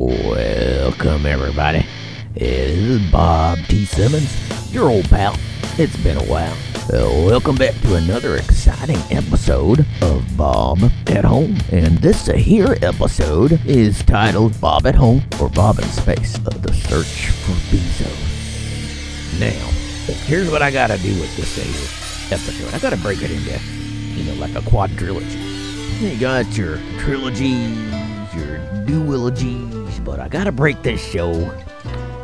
Welcome, everybody. This is Bob T. Simmons, your old pal. It's been a while. Uh, welcome back to another exciting episode of Bob at Home. And this here episode is titled Bob at Home or Bob in Space uh, The Search for Bezos. Now, here's what I gotta do with this here episode I gotta break it into, you know, like a quadrilogy. You got your trilogies, your duologies, but I gotta break this show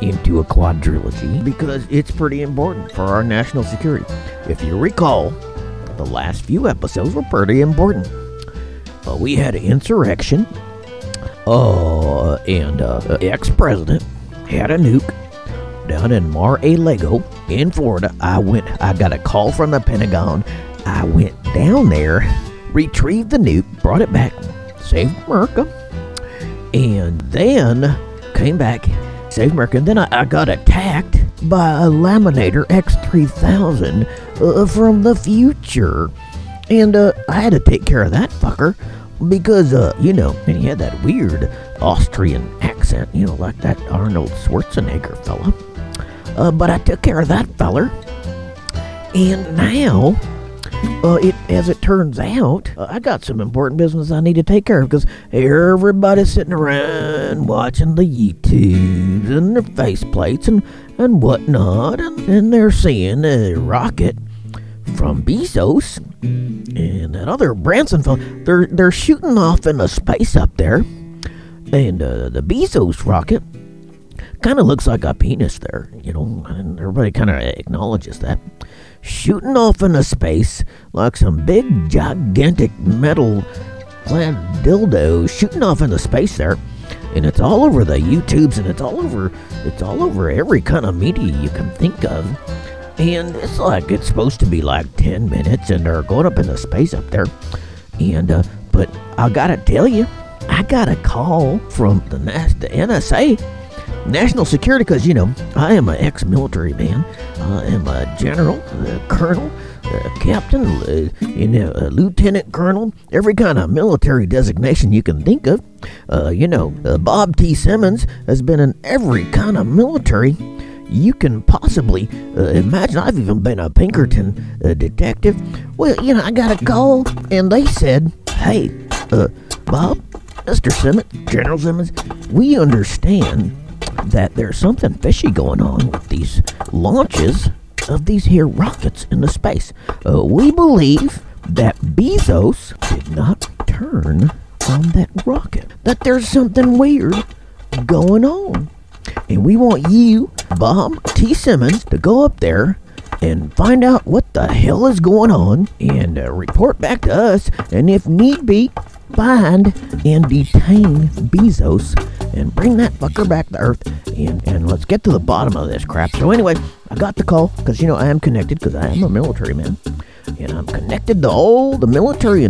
into a quadrilogy because it's pretty important for our national security. If you recall, the last few episodes were pretty important. Uh, we had an insurrection, uh, and uh, ex-president had a nuke down in Mar-a-Lago in Florida. I went. I got a call from the Pentagon. I went down there, retrieved the nuke, brought it back, saved America, and then came back, saved America. And then I, I got attacked by a Laminator X3000 uh, from the future, and uh, I had to take care of that fucker because uh, you know, and he had that weird Austrian accent, you know, like that Arnold Schwarzenegger fella. Uh, but I took care of that feller, and now, uh, it as it turns out, uh, I got some important business I need to take care of because everybody's sitting around watching the YouTubes and their faceplates and and whatnot, and, and they're seeing a rocket from Bezos and that other Branson fellow. They're they're shooting off into space up there, and uh, the Bezos rocket kind of looks like a penis there, you know, and everybody kind of acknowledges that. Shooting off into space like some big, gigantic metal clad dildo shooting off into space there. And it's all over the YouTubes and it's all over it's all over every kind of media you can think of. And it's like it's supposed to be like 10 minutes and they're going up into space up there. And uh, but I got to tell you, I got a call from the, the NSA national security because you know i am an ex-military man. I am a general a colonel a captain uh, you know a lieutenant colonel. Every kind of military designation you can think of. Uh, you know uh, bob t. Simmons has been in every kind of military you can possibly uh, imagine. I've even been a pinkerton uh, detective. Well you know i got a call and they said hey uh, bob mr simmons general simmons we understand that there's something fishy going on with these launches of these here rockets into space. Uh, we believe that Bezos did not turn on that rocket. That there's something weird going on. And we want you, Bob T. Simmons, to go up there and find out what the hell is going on and uh, report back to us. And if need be, find and detain Bezos and bring that fucker back to Earth and, and let's get to the bottom of this crap. So, anyway, I got the call because, you know, I am connected because I am a military man. And I'm connected to all the military uh,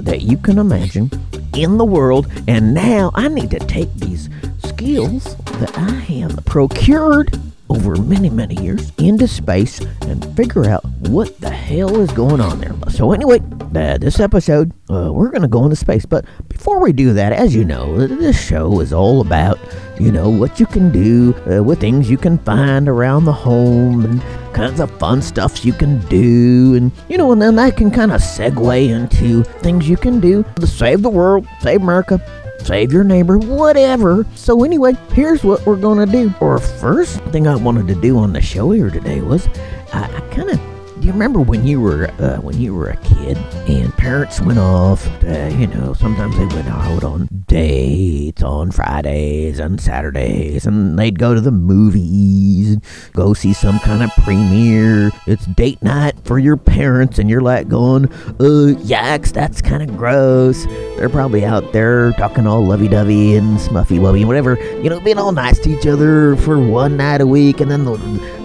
that you can imagine in the world. And now I need to take these skills that I have procured over many, many years into space and figure out what the hell is going on there. So, anyway, uh, this episode, uh, we're going to go into space. But before we do that, as you know, this show is all about, you know, what you can do uh, with things you can find around the home and kinds of fun stuffs you can do. And, you know, and then that can kind of segue into things you can do to save the world, save America, save your neighbor, whatever. So anyway, here's what we're gonna do. Or first thing I wanted to do on the show here today was I, I kind of. You remember when you were uh, when you were a kid and parents went off? Uh, you know, sometimes they went out on dates on Fridays and Saturdays, and they'd go to the movies, and go see some kind of premiere. It's date night for your parents, and you're like going, "Uh, yikes, that's kind of gross." They're probably out there talking all lovey-dovey and smuffy-wubby, and whatever. You know, being all nice to each other for one night a week, and then the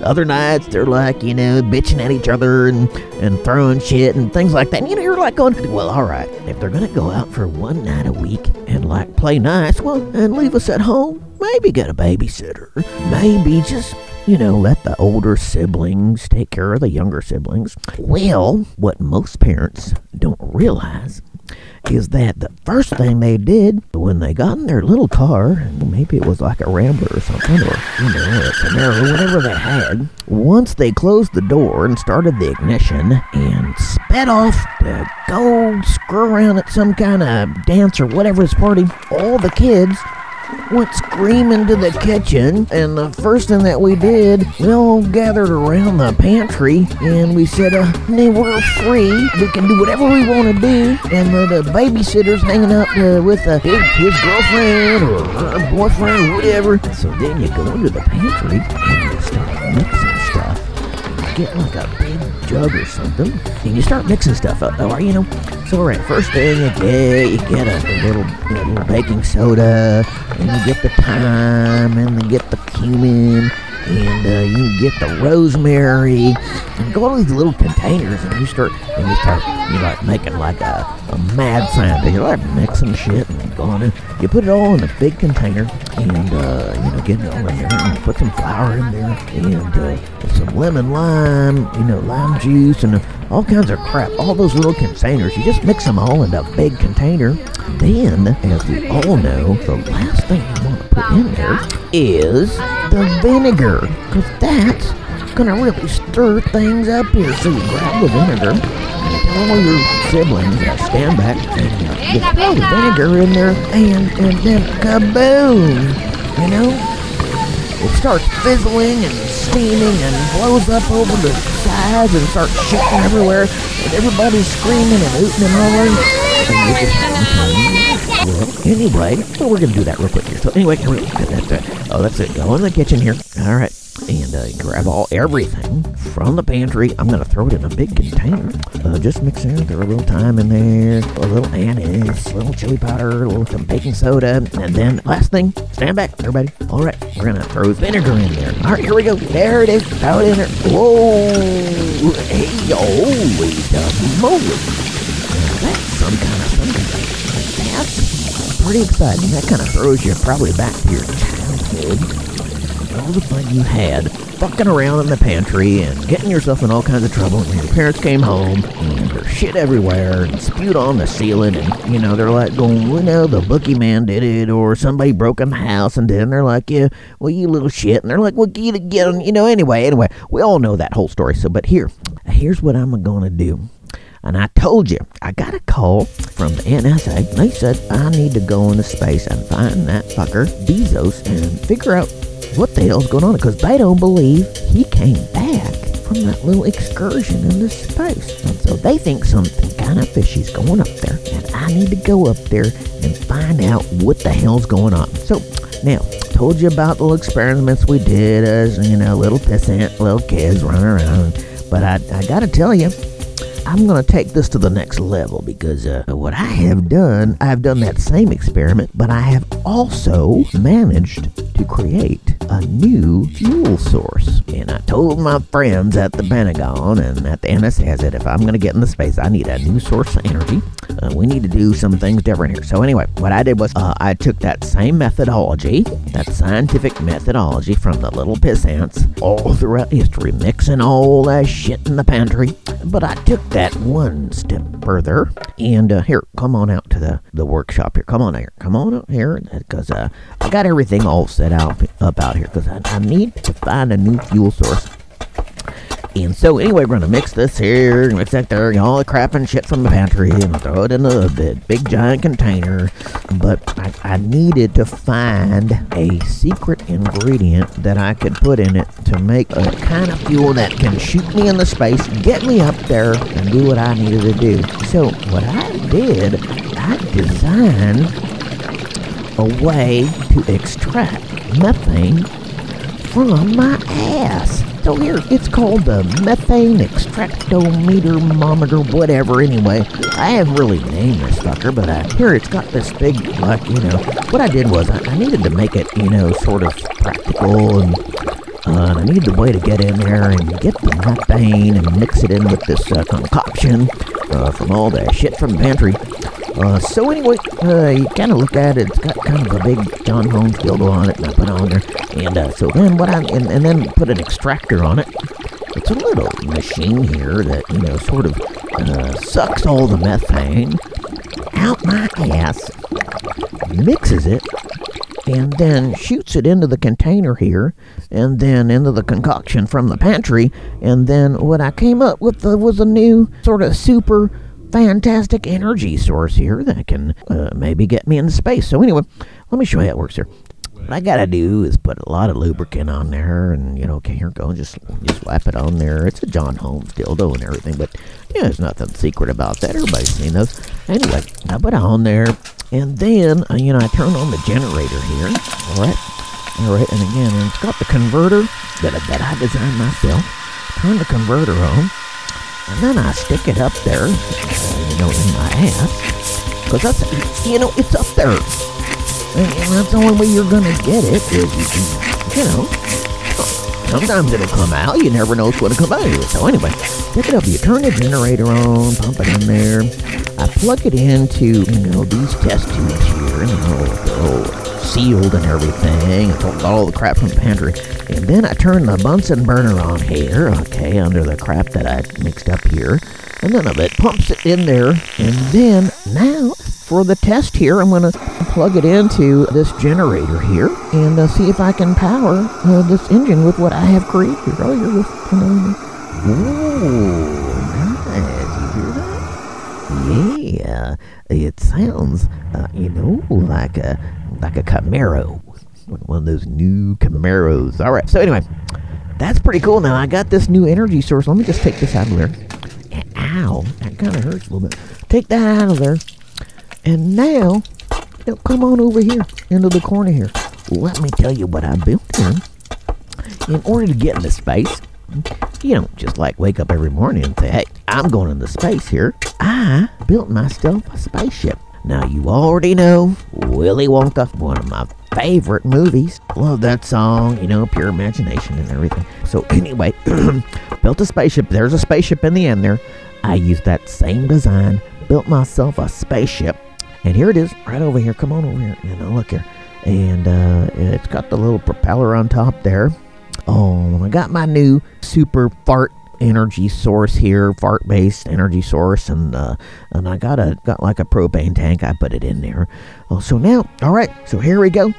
other nights they're like, you know, bitching at each other and and throwing shit and things like that. And, you know, you're like going, "Well, all right, if they're gonna go out for one night a week and like play nice, well, and leave us at home." Maybe get a babysitter. Maybe just you know, let the older siblings take care of the younger siblings. Well, what most parents don't realize is that the first thing they did when they got in their little car, maybe it was like a Rambler or something, or you know, a Camaro, whatever they had. Once they closed the door and started the ignition and sped off to go screw around at some kind of dance or whatever this party, all the kids went screaming to the kitchen, and the first thing that we did, we all gathered around the pantry, and we said, uh, honey, we're free. We can do whatever we want to do. And the babysitter's hanging out uh, with uh, his, his girlfriend or her boyfriend or whatever. So then you go into the pantry and you start mixing stuff. You get like a big jug or something, and you start mixing stuff up. Or, you know, so all right, first thing you get, you get a, a little, a little baking soda, and you get the thyme, and you get the cumin, and uh, you get the rosemary, and go all these little containers, and you start, and you start, you like making like a, a mad scientist. You're like mixing shit and going in. You put it all in a big container, and uh, you know, get it all in there, and put some flour in there, and uh, some lemon lime, you know, lime juice, and uh, all kinds of crap. All those little containers. You just mix them all in a big container. Then, as we all know, the last thing you want to put in there is the vinegar, because that's gonna really stir things up here. So you grab the vinegar and tell all your siblings to stand back and you throw the vinegar in there, and and then kaboom, you know. It starts fizzling and steaming and blows up over the sides and starts shooting everywhere. And everybody's screaming and hooting and hollering. Well, anyway, well, we're going to do that real quick here. So anyway, that's it. Uh, oh, that's it. Go in the kitchen here. All right. And uh, grab all everything from the pantry. I'm to throw it in a big container. Uh, just mix it. Throw a little thyme in there, a little anise, a little chili powder, a little some baking soda, and then last thing, stand back, everybody. All right, we're gonna throw vinegar in there. All right, here we go. There it is. Throw it in there. Whoa! Hey, holy moly! That's some kind of some kind of that's pretty exciting. That kind of throws you probably back to your childhood all the fun you had fucking around in the pantry and getting yourself in all kinds of trouble when your parents came home and there's shit everywhere and spewed on the ceiling and you know they're like going well no the boogeyman did it or somebody broke in the house and then they're like yeah well you little shit and they're like well get get you know anyway anyway we all know that whole story so but here here's what i'm gonna do and I told you, I got a call from the NSA. They said I need to go into space and find that fucker, Bezos, and figure out what the hell's going on because they don't believe he came back from that little excursion into space. And so they think something kind of fishy's going up there, and I need to go up there and find out what the hell's going on. So now, told you about the little experiments we did as, you know, little pissant little kids running around. But I, I gotta tell you, I'm going to take this to the next level because uh, what I have done, I've done that same experiment, but I have also managed to create a new fuel source. And I told my friends at the Pentagon and at the NSA that if I'm going to get into space, I need a new source of energy. Uh, we need to do some things different here. So, anyway, what I did was uh, I took that same methodology, that scientific methodology from the little pissants all throughout history, mixing all that shit in the pantry. But I took that one step further. And uh, here, come on out to the, the workshop here. Come on here. Come on out here because uh, I got everything all set out up out here because I, I need to find a new fuel source. And so, anyway, we're to mix this here, mix that there, all the crap and shit from the pantry, and throw it in the big giant container. But I, I needed to find a secret ingredient that I could put in it to make a kind of fuel that can shoot me in the space, get me up there, and do what I needed to do. So, what I did, I designed a way to extract methane from my ass. So here, it's called the methane extractometer, mometer, whatever. Anyway, I haven't really named this fucker, but here it's got this big, like you know. What I did was I, I needed to make it, you know, sort of practical and. Uh, I needed the way to get in there and get the methane and mix it in with this uh, concoction uh, from all the shit from the pantry. Uh, so anyway, uh, you kind of look at it. It's got kind of a big John Holmes dildo on it, and I put on there. And uh, so then what I and, and then put an extractor on it. It's a little machine here that you know sort of uh, sucks all the methane out my ass, mixes it, and then shoots it into the container here, and then into the concoction from the pantry. And then what I came up with was a new sort of super fantastic energy source here that can uh, maybe get me into space. So, anyway, let me show you how it works here. What I gotta do is put a lot of lubricant on there, and you know, okay, here go, just just slap it on there. It's a John Holmes dildo and everything, but yeah, there's nothing secret about that. Everybody's seen those. Anyway, I put it on there, and then uh, you know, I turn on the generator here. All right, all right, and again, it's got the converter that that I designed myself. Turn the converter on, and then I stick it up there, you know, in my ass, because that's you know, it's up there. And that's the only way you're gonna get it is you, know. Sometimes it'll come out. You never know what's gonna come out of it. So anyway, pick it up. You turn the generator on, pump it in there. I plug it into you know these test tubes here, you know, they're all sealed and everything. I took all the crap from the pantry, and then I turn the Bunsen burner on here. Okay, under the crap that I mixed up here, and then it pumps it in there, and then now for the test here, I'm going to plug it into this generator here and uh, see if I can power uh, this engine with what I have created. Oh, here goes. Oh, nice. You hear that? Yeah, it sounds, uh, you know, like a like a Camaro, one of those new Camaros. All right. So anyway, that's pretty cool. Now I got this new energy source. Let me just take this out of there. Ow, that kind of hurts a little bit. Take that out of there. And now, come on over here into the corner here. Let me tell you what I built here. In order to get into space, you don't just like wake up every morning and say, hey, I'm going into space here. I built myself a spaceship. Now, you already know Willy Wonka, one of my favorite movies. Love that song, you know, pure imagination and everything. So, anyway, built a spaceship. There's a spaceship in the end there. I used that same design, built myself a spaceship and here it is, right over here. Come on over here. You know, look here. And uh, it's got the little propeller on top there. Oh, I got my new super fart energy source here, fart based energy source, and uh, and I got a got like a propane tank. I put it in there. Oh, so now, all right. So here we go.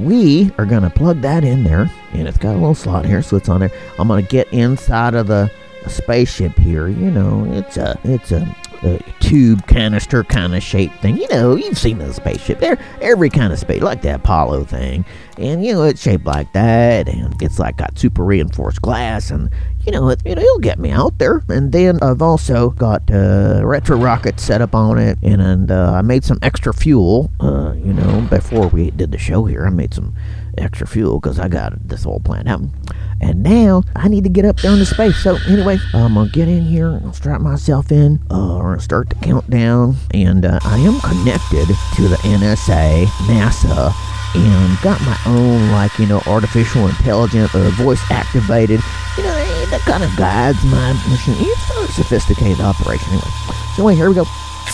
We are gonna plug that in there, and it's got a little slot here, so it's on there. I'm gonna get inside of the spaceship here. You know, it's a it's a tube canister kind of shaped thing. You know, you've seen the spaceship. There, every kind of space, like the Apollo thing, and you know it's shaped like that, and it's like got super reinforced glass, and you know, it, know, it'll get me out there. And then I've also got uh, retro rockets set up on it, and, and uh, I made some extra fuel. Uh, you know, before we did the show here, I made some extra fuel because I got this whole plant out. And now I need to get up there into space. So anyway, I'm gonna get in here. I'll strap myself in. Uh, or start the countdown. And uh, I am connected to the NSA, NASA, and got my own like you know artificial intelligence or voice activated. You know that kind of guides my mission. It's a sophisticated operation anyway. So anyway, here we go.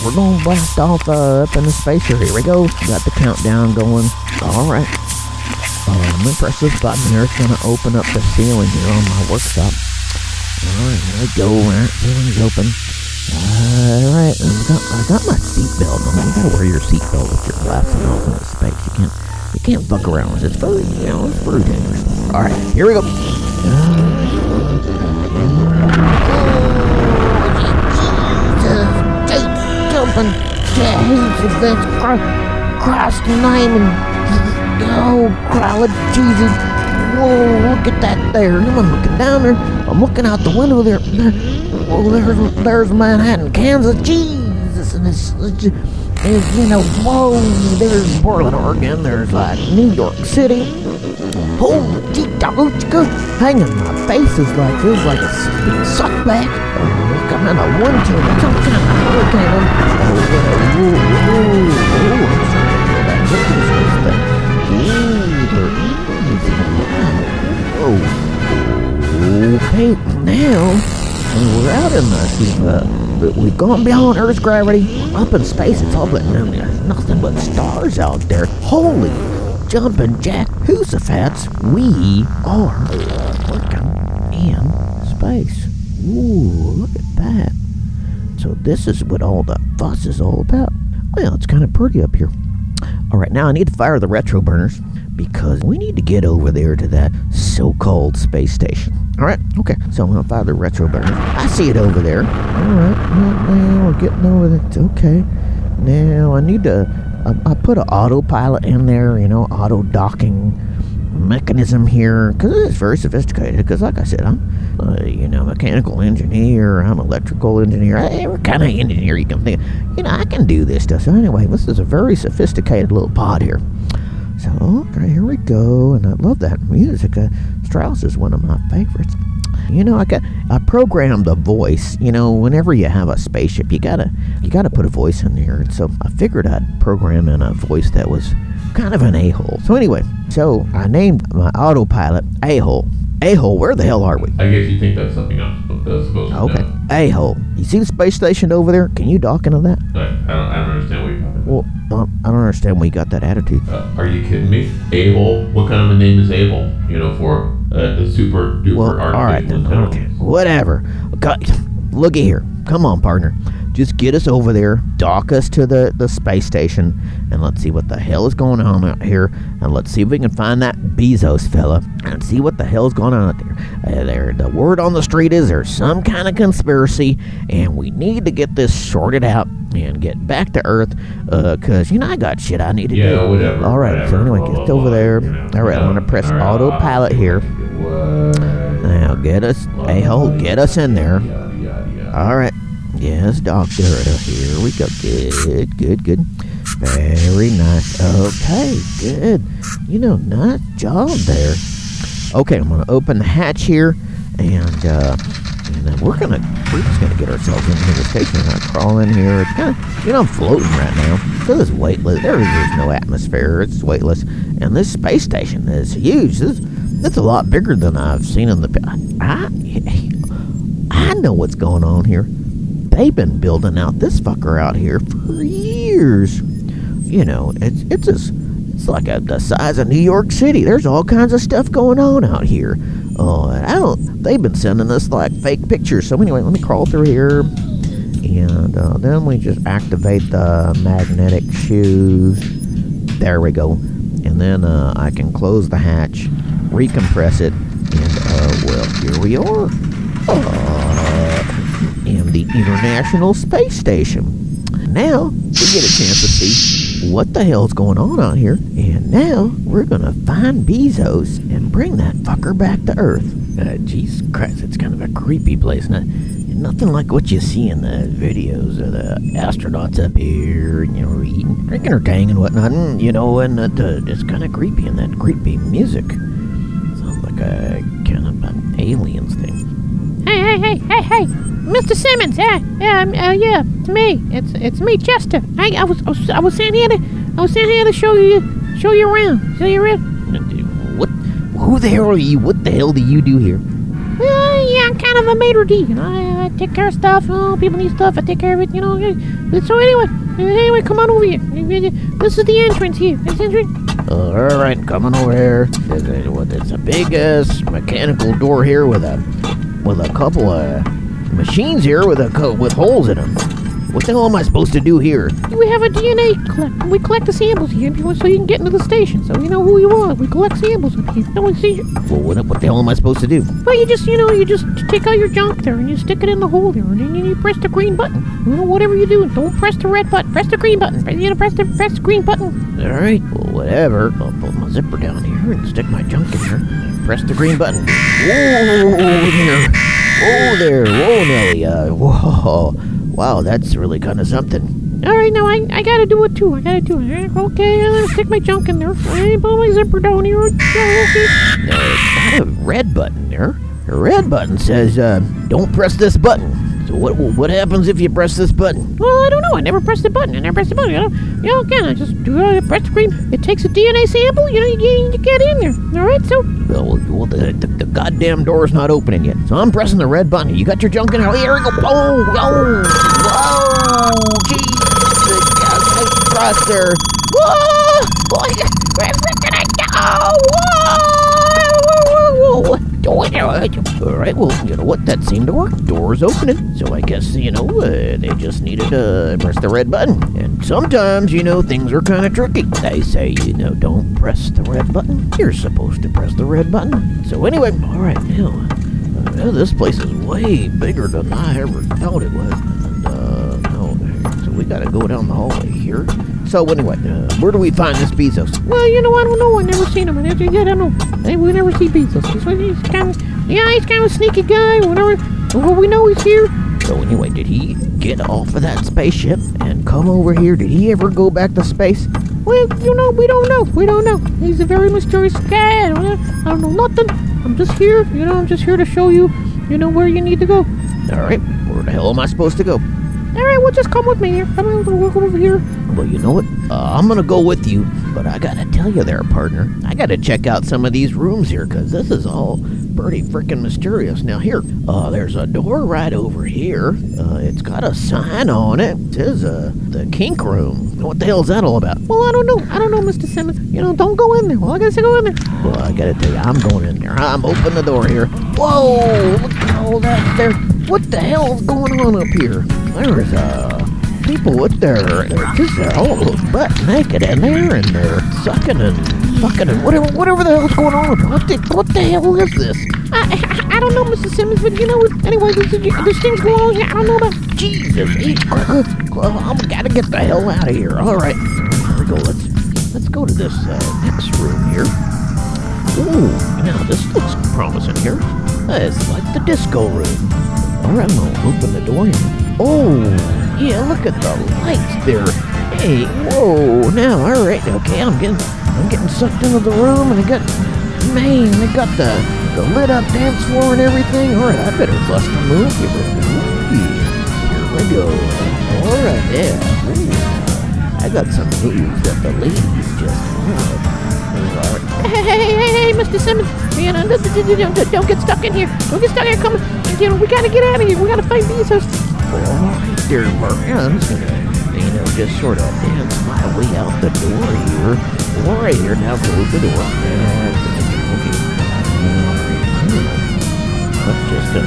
We're gonna blast off uh, up in the space here. Here we go. Got the countdown going. All right. I'm gonna press this button here. It's gonna open up the ceiling here on my workshop. Alright, here we go. Alright, ceiling's open. Alright, I got, I got my seatbelt on. You gotta wear your seatbelt if you're blasting off into space. You can't you can't fuck around with it. It's very, you know, it's very dangerous. Alright, here we go. Jumping, Jesus, that's Christ name and Oh, crowd, Jesus. Whoa, look at that there. I'm looking down there. I'm looking out the window there. Whoa, there's, there's Manhattan, Kansas. Jesus. And it's, it's, it's, you know, whoa, there's Portland, Oregon. There's like New York City. Holy gee, hanging my face is like, feels like it's being sucked back. Oh, coming a one two, some kind of hurricane. Oh, whoa, whoa, whoa, whoa. I'm sorry, that. Oh, okay, now we're out in the, uh, we've gone beyond Earth's gravity, up in space, it's all but nothing but stars out there. Holy jumping jack Hoosafats, we are working in space. Ooh, look at that. So this is what all the fuss is all about. Well, it's kind of pretty up here. All right, now I need to fire the retro burners because we need to get over there to that so-called space station. All right, okay. So I'm gonna fire the retro burners. I see it over there. All right, now we're getting over there. Okay. Now I need to. I, I put an autopilot in there. You know, auto docking mechanism here because it's very sophisticated. Because, like I said, I'm, uh, you know, mechanical engineer. I'm electrical engineer. Every kind of engineer you can think. You know, I can do this stuff. So anyway, this is a very sophisticated little pod here. So okay, here we go, and I love that music. Uh, Strauss is one of my favorites. You know, I got I programmed the voice. You know, whenever you have a spaceship, you gotta you gotta put a voice in there. And so I figured I'd program in a voice that was kind of an a hole. So anyway, so I named my autopilot a hole. A hole, where the hell are we? I guess you think that's something I'm that's supposed to Okay, a hole. You see the space station over there? Can you dock into that? I, I, don't, I don't understand what you're talking Well, um, I don't understand why you got that attitude. Uh, are you kidding me? A-hole? What kind of a name is A-hole? You know, for uh, super duper Well, all right then. Okay, whatever. Okay, look at here. Come on, partner. Just get us over there, dock us to the, the space station, and let's see what the hell is going on out here. And let's see if we can find that Bezos fella and see what the hell's going on out there. Uh, there, the word on the street is there's some kind of conspiracy, and we need to get this sorted out and get back to Earth. Uh, cause you know I got shit I need to do. Whatever. All right. So anyway, blah, get blah, over blah, there. you know. All right, I'm gonna press All right, autopilot here. Now get us, a hole, get us in there. All right. Yes, doctor. Here we go. Good, good, good. Very nice. Okay, good. You know, nice job there. Okay, I'm gonna open the hatch here, and uh, and then we're gonna we're just gonna get ourselves into the station. We're gonna crawl in here. It's kind of you know I'm floating right now because it's weightless. There is no atmosphere. It's weightless, and this space station is huge. This it's a lot bigger than I've seen in the. I I know what's going on here they've been building out this fucker out here for years. You know, it's it's as it's like a, the size of New York City. There's all kinds of stuff going on out here. Oh, I don't. They've been sending us like fake pictures. So anyway, let me crawl through here, and uh, then we just activate the magnetic shoes. There we go, and then uh, I can close the hatch, recompress it, and uh, well, here we are. The International Space Station. Now we get a chance to see what the hell's going on out here, and now we're gonna find Bezos and bring that fucker back to Earth. Uh, Jesus Christ, it's kind of a creepy place, not, nothing like what you see in the videos of the astronauts up here, and you know, eating, drinking or tang and whatnot, and, you know, and uh, it's kind of creepy, and that creepy music sounds like a kind of an aliens thing. Hey, hey, hey, hey, hey, Mr. Simmons. Yeah, yeah, uh, yeah. It's me. It's it's me, Chester. I, I was I was I was sent here to I was sent here to show you show you around. Show you around. What? Who the hell are you? What the hell do you do here? Uh, yeah, I'm kind of a maitre d. You know, I, I take care of stuff. Oh, people need stuff. I take care of it. You know. uh, So anyway, uh, anyway, come on over here. This is the entrance here. This entrance. All right, coming over here. There's a, a big ass mechanical door here with a with a couple of machines here with a co- with holes in them. What the hell am I supposed to do here? We have a DNA collect. We collect the samples here so you can get into the station. So you know who you are. We collect samples up here. No one sees you. Well, what, what the hell am I supposed to do? Well, you just, you know, you just take out your junk there and you stick it in the hole there, and then you press the green button. You know, whatever you do, don't press the red button. Press the green button. You know, press the press the green button. All right, well, whatever. I'll put my zipper down here and stick my junk in here. And press the green button. Whoa there! Whoa there! Whoa, Nelly! Uh, whoa! Wow, that's really kind of something. All right, now I, I gotta do it too. I gotta do it. Okay, I'm gonna stick my junk in there. I pull my zipper down here. Okay. There's not a red button there. The red button says, uh, "Don't press this button." So what what happens if you press this button? Well, I don't know. I never pressed the button. I never pressed the button. You know, you know again, I just do uh, press the green. It takes a DNA sample. You know, you, you get in there. All right, so Well, well the, the, the goddamn door's not opening yet. So I'm pressing the red button. You got your junk in there. Here we go. Oh, oh, whoa, Jesus, Christ there. Whoa, boy, where, where can I go? Whoa. All right, well, you know what? That seemed to work. Door's opening. So I guess, you know, uh, they just needed to press the red button. And sometimes, you know, things are kind of tricky. They say, you know, don't press the red button. You're supposed to press the red button. So anyway, all right, now, uh, this place is way bigger than I ever thought it was. And, uh, no, so we gotta go down the hallway here. So anyway, uh, where do we find this Bezos? Well, you know, I don't know. I never seen him. I don't know. Hey, we never see Bezos. He's, he's kind of, yeah, he's kind of a sneaky guy. Whatever. Well, we know he's here. So anyway, did he get off of that spaceship and come over here? Did he ever go back to space? Well, you know, we don't know. We don't know. He's a very mysterious guy. I don't, know nothing. I'm just here. You know, I'm just here to show you, you know, where you need to go. All right, where the hell am I supposed to go? All right, well, just come with me here. Come on, we'll go over here. Well, you know what? Uh, I'm gonna go with you, but I gotta tell you there, partner. I gotta check out some of these rooms here, cause this is all pretty freaking mysterious. Now here, uh, there's a door right over here. Uh, it's got a sign on it. It says, uh, the kink room. What the hell's that all about? Well, I don't know. I don't know, Mr. Simmons. You know, don't go in there. Well, I gotta go in there. Well, I gotta tell you, I'm going in there. I'm opening the door here. Whoa! Look at all that there. What the hell's going on up here? There's uh people with their they're just they're all butt naked in there and they're sucking and fucking and whatever whatever the hell's going on. What the what the hell is this? I, I, I don't know, Mr. Simmons, but you know, anyway, there's, there's things going on here I don't know about. Jesus, I'm gotta get the hell out of here. All right, here we go. Let's let's go to this uh, next room here. Ooh, now this looks promising here. It's like the disco room. All right, I'm gonna open the door here. Oh, yeah, look at the lights there. Hey, whoa, now, all right, okay, I'm getting, I'm getting sucked into the room, and I got, man, they got the, the lit up dance floor and everything. All right, I better bust a move here. Here we go. All right, yeah. I got some moves that the ladies just love. Hey, hey, hey, hey, hey, Mr. Simmons. Man, don't, don't, don't, don't get stuck in here. Don't get stuck in here. Come. You know, we gotta get out of here. We gotta. Well, all right there. I'm just gonna, you know, just sort of dance my way out the door here. All right, here, now close the door. Okay. Right. Let's just uh,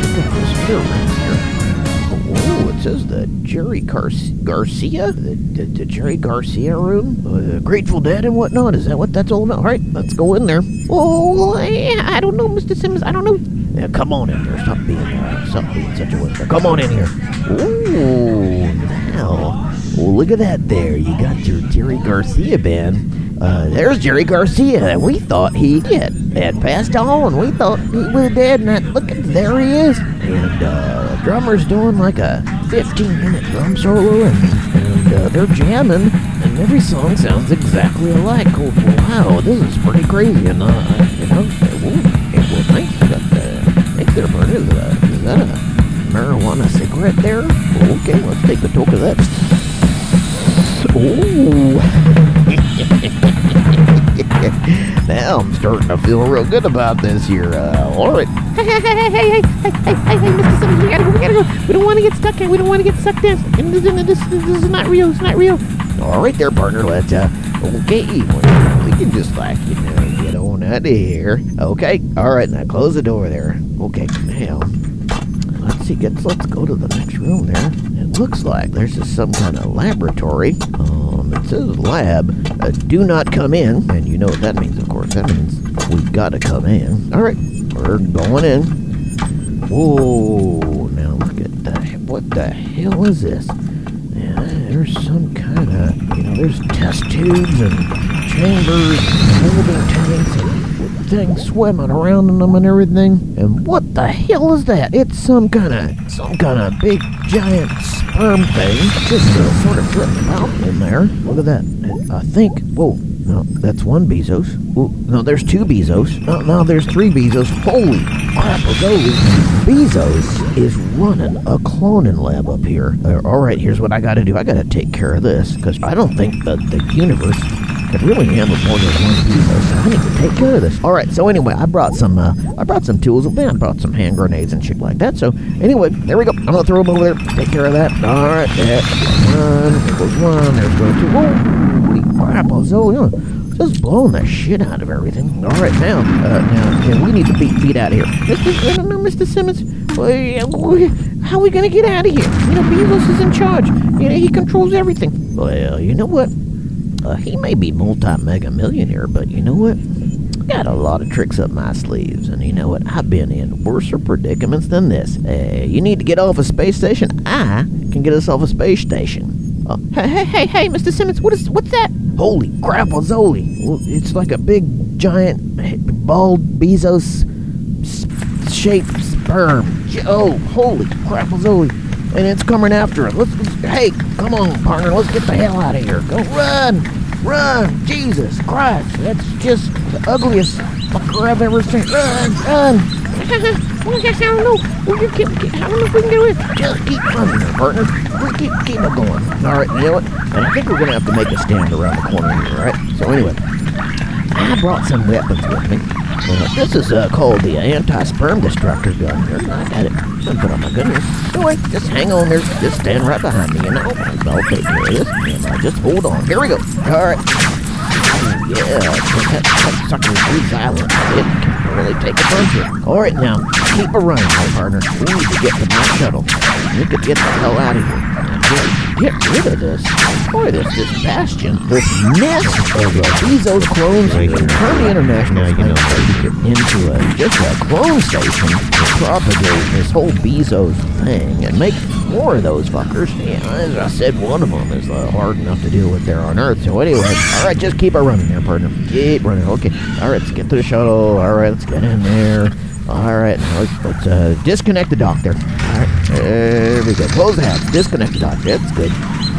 check out this here room here. Oh, it says the Jerry Gar- Garcia, the, the, the Jerry Garcia room, uh, Grateful Dead and whatnot. Is that what that's all about? All right, let's go in there. Oh, I don't know, Mr. Simmons. I don't know. Yeah, come on in there. Stop being, uh, stop being such a whimper. Come on in here. Ooh, now. Oh, look at that there. You got your Jerry Garcia band. Uh, there's Jerry Garcia. And we thought he had, had passed on. We thought he was dead. And that, look, there he is. And, uh, the drummer's doing like a 15 minute drum solo. And, and uh, they're jamming. And every song sounds exactly alike. Wow, this is pretty crazy. And, uh, you know, there, Bert. Is, uh, is that a marijuana cigarette there? Okay, let's take a toke of that. Ooh. now I'm starting to feel real good about this here. Uh, all right. Hey, hey, hey, hey, hey, hey, hey, hey, hey, hey, Mr. Simmons, we gotta go, we gotta go. We don't want to get stuck here. We don't want to get sucked in. This, this, this, this is not real. It's not real. All right there, partner. Let's, uh, okay. well, We can just like, you know, get on out of here. Okay. All right. Now close the door there. Okay. Now, let's see. Let's, go to the next room there. It looks like there's just some kind of laboratory. Um, it says lab. Uh, do not come in. And you know what that means, of course. That means we've got to come in. All right. We're going in. Whoa. Now look at that. What the hell is this? There's some kind of, you know, there's test tubes and chambers and holding tanks and things swimming around in them and everything. And what the hell is that? It's some kind of, some kind of big giant sperm thing just sort of floating out in there. Look at that. I think, whoa, no, that's one Bezos. Ooh, no, there's two Bezos. No, there's three Bezos. Holy crap those? Bezos is running a cloning lab up here. Uh, all right, here's what I got to do. I got to take care of this because I don't think that the universe could really handle more than one Bezos. So I need to take care of this. All right. So anyway, I brought some. Uh, I brought some tools. Man, I brought some hand grenades and shit like that. So anyway, there we go. I'm gonna throw them over there. Take care of that. All right. There one. There goes one. There goes two. Holy crap! You know, just blowing the shit out of everything. All right, now, uh, now, yeah, we need to beat feet out of here. Mr. I don't know, Mr. Simmons. How are we gonna get out of here? You know, Bezos is in charge. You know, he controls everything. Well, you know what? Uh, he may be multi-mega millionaire, but you know what? Got a lot of tricks up my sleeves, and you know what? I've been in worser predicaments than this. Uh, you need to get off a space station. I can get us off a space station. Oh, Hey, hey, hey, hey, Mr. Simmons. What is? What's that? holy crap, Zoli! It's like a big, giant, bald Bezos s- shaped sperm. Oh, holy crap, Zoli! And it's coming after us. Let's, let's, hey, come on, partner. Let's get the hell out of here. Go run, run! Jesus Christ, that's just the ugliest fucker I've ever seen. Run, run! I guess I don't know. Keep, keep, I don't know if we can do it. Just keep running, there, partner. We keep keep it going. All right, you know what? And I think we're gonna have to make a stand around the corner here, all right? So anyway, I brought some weapons with me. This is uh, called the anti-sperm destructor gun. Here, I got it. Put on my goodness. Wait, just hang on there. Just stand right behind me, you know. I'll take care of this. And uh, just hold on. Here we go. All right. Oh, yeah, that, that sucker is violent. It can really take a punch here. All right, now, keep a running, my partner. We need to get to my shuttle. We could get the hell out of here. Get, rid of this. Boy, this, this bastion, this nest of uh, Bezos clones here. turn the international Now, you know, Station into a, just a clone station to propagate this whole Bezos thing and make more of those fuckers. Yeah, as I said, one of them is uh, hard enough to deal with there on Earth. So anyway, all right, just keep it running there, partner. Keep running. Okay. All right, let's get to the shuttle. All right, let's get in there. All right, let's, let's uh, disconnect the dock there. All right, there we go. Close hatch. Disconnect dock. That's good.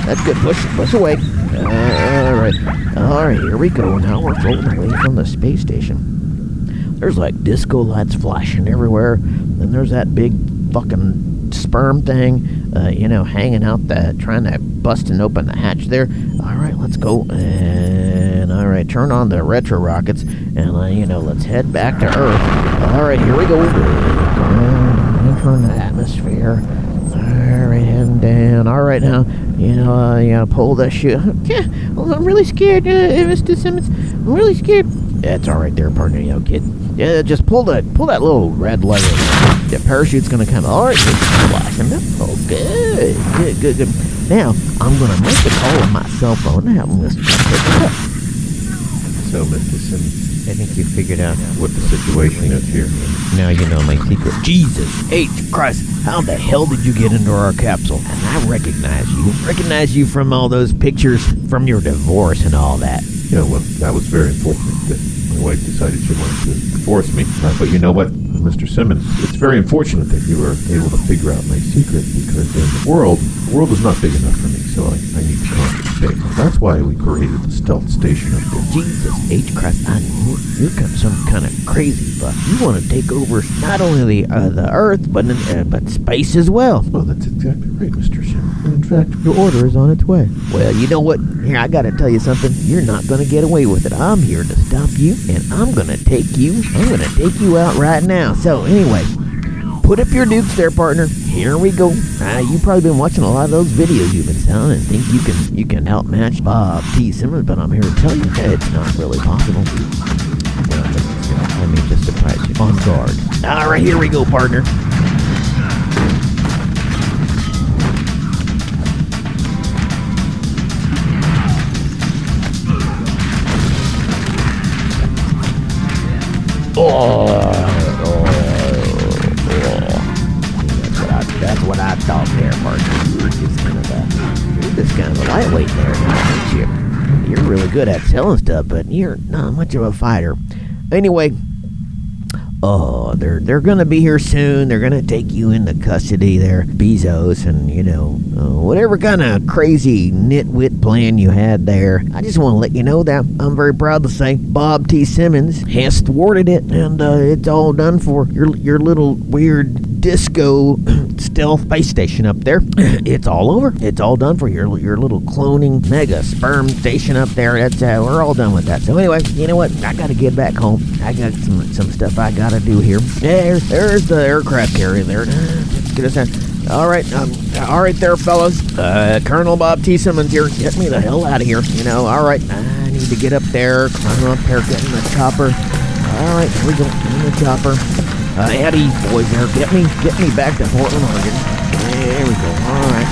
That's good. Push, push away. all right, all right. Here we go. Now we're floating away from the space station. There's like disco lights flashing everywhere. Then there's that big fucking sperm thing, uh, you know, hanging out the trying to bust and open the hatch there. All right, let's go and all right, turn on the retro rockets and uh, you know, let's head back to Earth. All right, here we go. Uh, The atmosphere. All right, heading down. All right, now you know, uh, you gotta pull that shit. Yeah, I'm really scared, uh, Mr. Simmons. I'm really scared. That's all right there, partner, you know, kid. Yeah, just pull that pull that little red lever. The parachute's gonna come. All right, flashing up. Oh, good, good, good, good. Now I'm gonna make a call on my cell phone. Now I'm gonna. So, Mr. Simmons, I think you figured out what the situation is here. now you know my secret. Jesus H Christ! How the hell did you get into our capsule? And I recognize you. Recognize you from all those pictures from your divorce and all that. Yeah, well, that was very unfortunate that my wife decided she wanted to divorce me. Uh, but you know what, Mr. Simmons? It's very unfortunate that you were able to figure out my secret because in the world, the world is not big enough for me, so I, I need to conquer That's why we created the stealth station up there. Jesus H Christ! I knew you're kind some kind of crazy fuck. You want to take over not only the uh, the Earth but uh, but space as well. Well, that's exactly right, Mr. Simmons. In fact, Your order is on its way. Well, you know what? Here, I gotta tell you something. You're not gonna get away with it. I'm here to stop you, and I'm gonna take you. I'm gonna take you out right now. So, anyway, put up your dukes there, partner. Here we go. Uh, you've probably been watching a lot of those videos you've been selling and think you can you can outmatch Bob T. Simmons, but I'm here to tell you that it's not really possible. Let me just surprise you. On guard. All right, here we go, partner. Oh, really good at selling stuff, but you're not much of a fighter. Anyway, oh, they're they're gonna be here soon. They're gonna take you into custody there, Bezos, and you know uh, whatever kind of crazy nitwit plan you had there. I just want to let you know that I'm very proud to say Bob T. Simmons has thwarted it, and uh, it's all done for your your little weird disco stealth space station up there. it's all over. It's all done for your your little cloning mega sperm station up there. That's uh, we're all done with that. So anyway, you know what? I gotta get back home. I got some some stuff I gotta do here. There's there's the aircraft carrier there. Let's get us there. All right, um, all right there, fellas. Uh, Colonel Bob T. Simmons here. Get me the hell out of here. You know, all right. I need need to get up there, climb up there, get in the chopper. All right, here we go, in the chopper. Uh, ease, boys, there. Get me, get me back to Portland, Oregon. There we go. All right.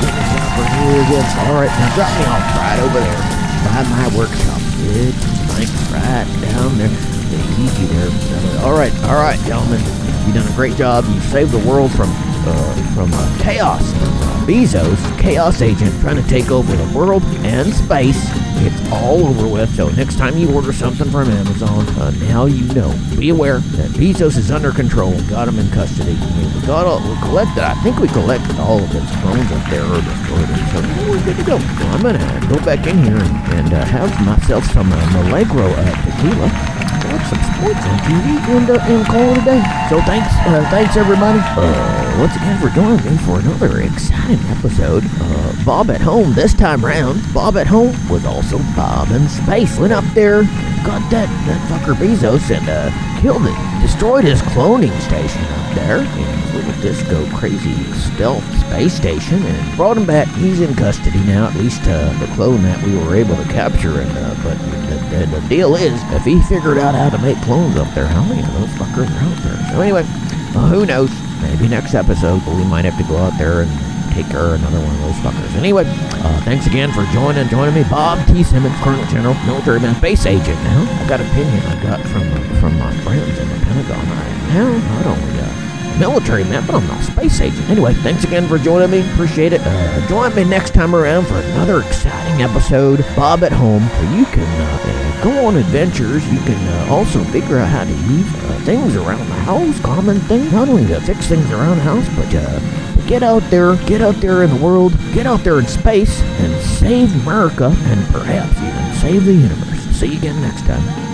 Get in the chopper. Here go. All right, now drop me off right over there by my workshop. Good, nice, right down there. Take it easy there. All right, all right, gentlemen. You've done a great job. You saved the world from uh, from uh, chaos. Uh, Bezos, chaos agent, trying to take over the world and space. It's all over with. So next time you order something from Amazon, uh, now you know. Be aware that Bezos is under control. Got him in custody. We got all, we collected. I think we collected all of his phones up there or destroyed them. So we're good to go. I'm gonna go back in here and, and uh, have myself some uh, Milagro uh, tequila some sports on TV and, uh, and call day. So thanks, uh, thanks everybody. Uh, once again for joining me for another exciting episode. Uh, Bob at home this time round. Bob at home was also Bob in space. Went up there, got that that fucker Bezos and uh, killed it, destroyed his cloning station up there. And little disco crazy stealth space station and brought him back. He's in custody now, at least uh, the clone that we were able to capture. And uh, but the, the, the deal is, if he figured out how to make clones up there, how many of those fuckers are out there? So anyway, who knows? Maybe next episode we might have to go out there and take of another one of those fuckers. Anyway, uh, thanks again for joining joining me, Bob T. Simmons, Colonel General, military man, base agent. Now I got a opinion I got from uh, from my friends in the Pentagon. I now not only uh, military man, but I'm not a space agent. Anyway, thanks again for joining me. Appreciate it. Uh, join me next time around for another exciting episode, Bob at Home, where you can uh, go on adventures. You can uh, also figure out how to use uh, things around the house, common things, not only to fix things around the house, but uh, get out there, get out there in the world, get out there in space, and save America, and perhaps even save the universe. See you again next time.